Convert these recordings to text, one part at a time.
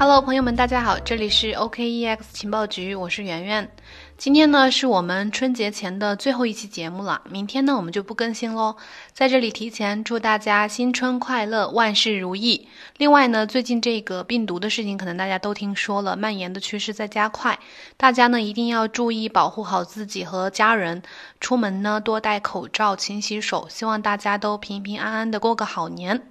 Hello，朋友们，大家好，这里是 OKEX 情报局，我是圆圆。今天呢是我们春节前的最后一期节目了，明天呢我们就不更新喽。在这里提前祝大家新春快乐，万事如意。另外呢，最近这个病毒的事情可能大家都听说了，蔓延的趋势在加快，大家呢一定要注意保护好自己和家人，出门呢多戴口罩，勤洗手。希望大家都平平安安的过个好年。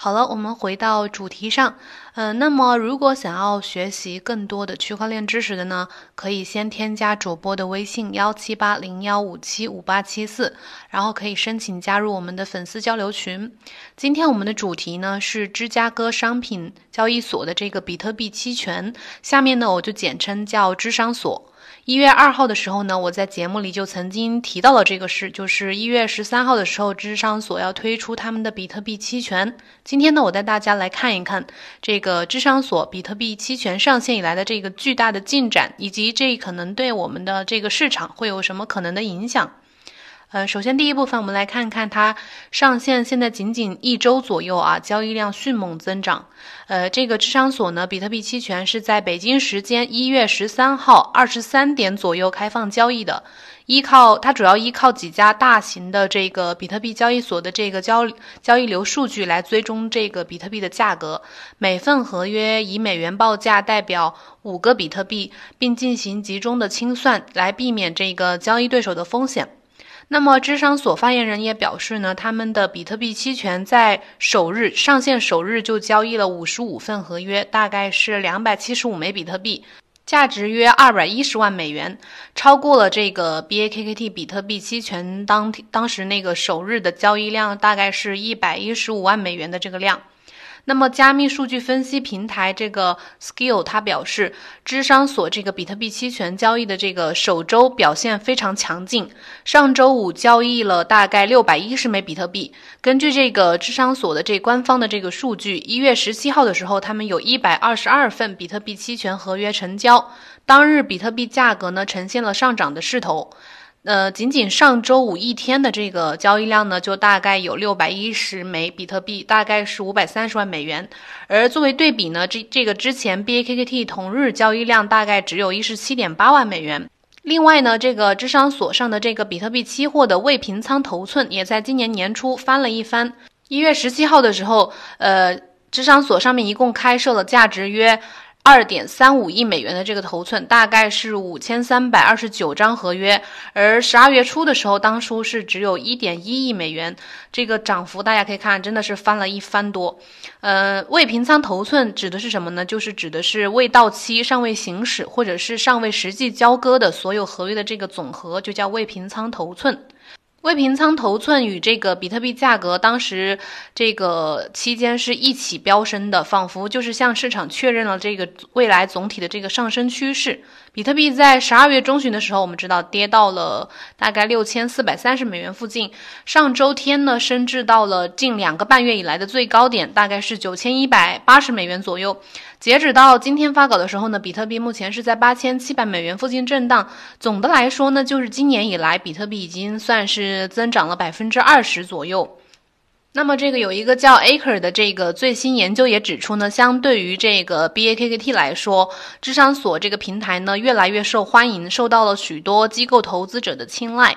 好了，我们回到主题上。嗯，那么如果想要学习更多的区块链知识的呢，可以先添加主播的微信幺七八零幺五七五八七四，然后可以申请加入我们的粉丝交流群。今天我们的主题呢是芝加哥商品交易所的这个比特币期权，下面呢我就简称叫芝商所。一月二号的时候呢，我在节目里就曾经提到了这个事，就是一月十三号的时候，智商所要推出他们的比特币期权。今天呢，我带大家来看一看这个智商所比特币期权上线以来的这个巨大的进展，以及这可能对我们的这个市场会有什么可能的影响。呃，首先第一部分，我们来看看它上线现在仅仅一周左右啊，交易量迅猛增长。呃，这个智商所呢，比特币期权是在北京时间一月十三号二十三点左右开放交易的。依靠它主要依靠几家大型的这个比特币交易所的这个交交易流数据来追踪这个比特币的价格。每份合约以美元报价代表五个比特币，并进行集中的清算，来避免这个交易对手的风险。那么，智商所发言人也表示呢，他们的比特币期权在首日上线首日就交易了五十五份合约，大概是两百七十五枚比特币，价值约二百一十万美元，超过了这个 BAKKT 比特币期权当当时那个首日的交易量，大概是一百一十五万美元的这个量。那么，加密数据分析平台这个 Skill，它表示，智商所这个比特币期权交易的这个首周表现非常强劲。上周五交易了大概六百一十枚比特币。根据这个智商所的这官方的这个数据，一月十七号的时候，他们有一百二十二份比特币期权合约成交，当日比特币价格呢呈现了上涨的势头。呃，仅仅上周五一天的这个交易量呢，就大概有六百一十枚比特币，大概是五百三十万美元。而作为对比呢，这这个之前 BAKKT 同日交易量大概只有一十七点八万美元。另外呢，这个智商所上的这个比特币期货的未平仓头寸也在今年年初翻了一番。一月十七号的时候，呃，智商所上面一共开设了价值约。二点三五亿美元的这个头寸，大概是五千三百二十九张合约，而十二月初的时候，当初是只有一点一亿美元，这个涨幅大家可以看，真的是翻了一番多。呃，未平仓头寸指的是什么呢？就是指的是未到期、尚未行使或者是尚未实际交割的所有合约的这个总和，就叫未平仓头寸。未平仓头寸与这个比特币价格当时这个期间是一起飙升的，仿佛就是向市场确认了这个未来总体的这个上升趋势。比特币在十二月中旬的时候，我们知道跌到了大概六千四百三十美元附近。上周天呢，升至到了近两个半月以来的最高点，大概是九千一百八十美元左右。截止到今天发稿的时候呢，比特币目前是在八千七百美元附近震荡。总的来说呢，就是今年以来，比特币已经算是是增长了百分之二十左右。那么这个有一个叫 Aker 的这个最新研究也指出呢，相对于这个 BAKKT 来说，智商所这个平台呢越来越受欢迎，受到了许多机构投资者的青睐。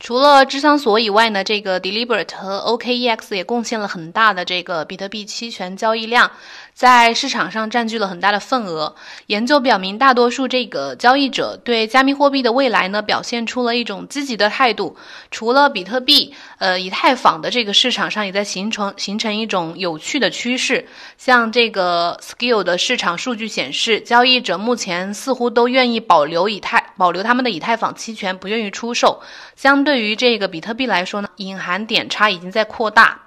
除了智商所以外呢，这个 Deliberate 和 OKEX 也贡献了很大的这个比特币期权交易量。在市场上占据了很大的份额。研究表明，大多数这个交易者对加密货币的未来呢，表现出了一种积极的态度。除了比特币，呃，以太坊的这个市场上也在形成形成一种有趣的趋势。像这个 Skill 的市场数据显示，交易者目前似乎都愿意保留以太保留他们的以太坊期权，不愿意出售。相对于这个比特币来说呢，隐含点差已经在扩大。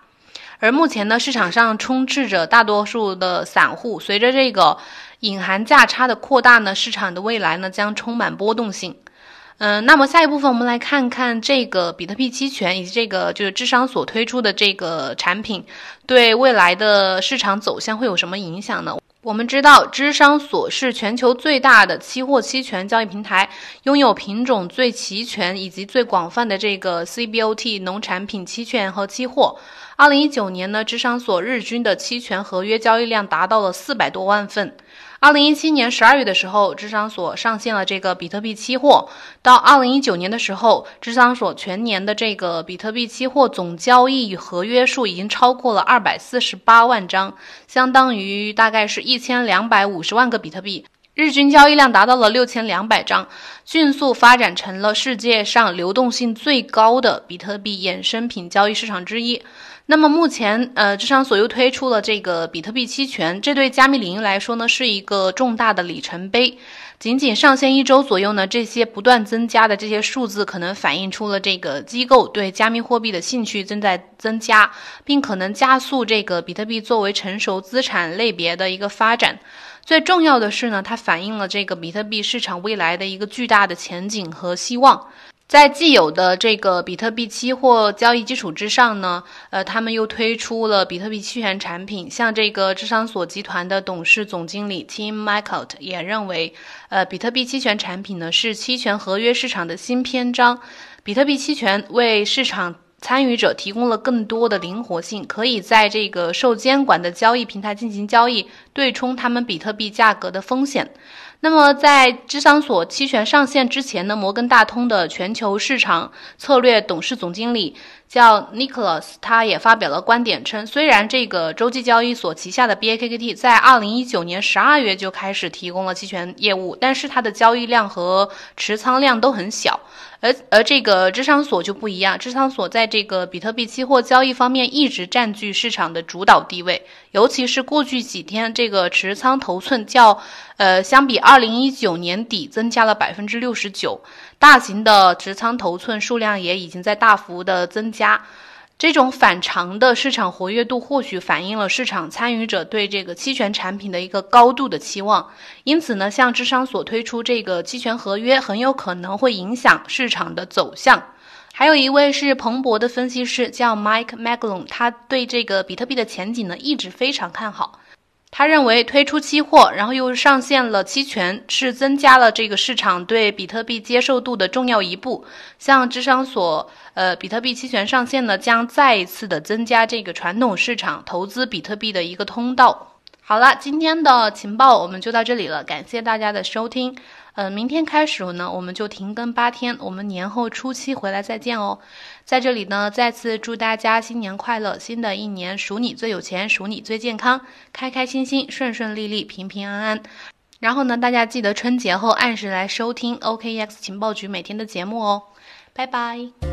而目前呢，市场上充斥着大多数的散户。随着这个隐含价差的扩大呢，市场的未来呢将充满波动性。嗯，那么下一部分我们来看看这个比特币期权以及这个就是智商所推出的这个产品对未来的市场走向会有什么影响呢？我们知道，智商所是全球最大的期货期权交易平台，拥有品种最齐全以及最广泛的这个 CBOT 农产品期权和期货。二零一九年呢，智商所日均的期权合约交易量达到了四百多万份。二零一七年十二月的时候，智商所上线了这个比特币期货。到二零一九年的时候，智商所全年的这个比特币期货总交易合约数已经超过了二百四十八万张，相当于大概是一千两百五十万个比特币，日均交易量达到了六千两百张，迅速发展成了世界上流动性最高的比特币衍生品交易市场之一。那么目前，呃，智商所又推出了这个比特币期权，这对加密领域来说呢，是一个重大的里程碑。仅仅上线一周左右呢，这些不断增加的这些数字，可能反映出了这个机构对加密货币的兴趣正在增加，并可能加速这个比特币作为成熟资产类别的一个发展。最重要的是呢，它反映了这个比特币市场未来的一个巨大的前景和希望。在既有的这个比特币期货交易基础之上呢，呃，他们又推出了比特币期权产品。像这个智商所集团的董事总经理 Tim m i c h a e l 也认为，呃，比特币期权产品呢是期权合约市场的新篇章。比特币期权为市场参与者提供了更多的灵活性，可以在这个受监管的交易平台进行交易，对冲他们比特币价格的风险。那么，在智商所期权上线之前呢，摩根大通的全球市场策略董事总经理叫 Nicholas，他也发表了观点称，虽然这个洲际交易所旗下的 BAKKT 在二零一九年十二月就开始提供了期权业务，但是它的交易量和持仓量都很小。而而这个智商所就不一样，智商所在这个比特币期货交易方面一直占据市场的主导地位，尤其是过去几天，这个持仓头寸较呃相比二零一九年底增加了百分之六十九，大型的持仓头寸数量也已经在大幅的增加。这种反常的市场活跃度，或许反映了市场参与者对这个期权产品的一个高度的期望。因此呢，像智商所推出这个期权合约，很有可能会影响市场的走向。还有一位是彭博的分析师，叫 Mike Maglon，他对这个比特币的前景呢一直非常看好。他认为推出期货，然后又上线了期权，是增加了这个市场对比特币接受度的重要一步。像智商所，呃，比特币期权上线呢，将再一次的增加这个传统市场投资比特币的一个通道。好了，今天的情报我们就到这里了，感谢大家的收听。呃，明天开始呢，我们就停更八天，我们年后初期回来再见哦。在这里呢，再次祝大家新年快乐，新的一年数你最有钱，数你最健康，开开心心，顺顺利利，平平安安。然后呢，大家记得春节后按时来收听 OKX 情报局每天的节目哦，拜拜。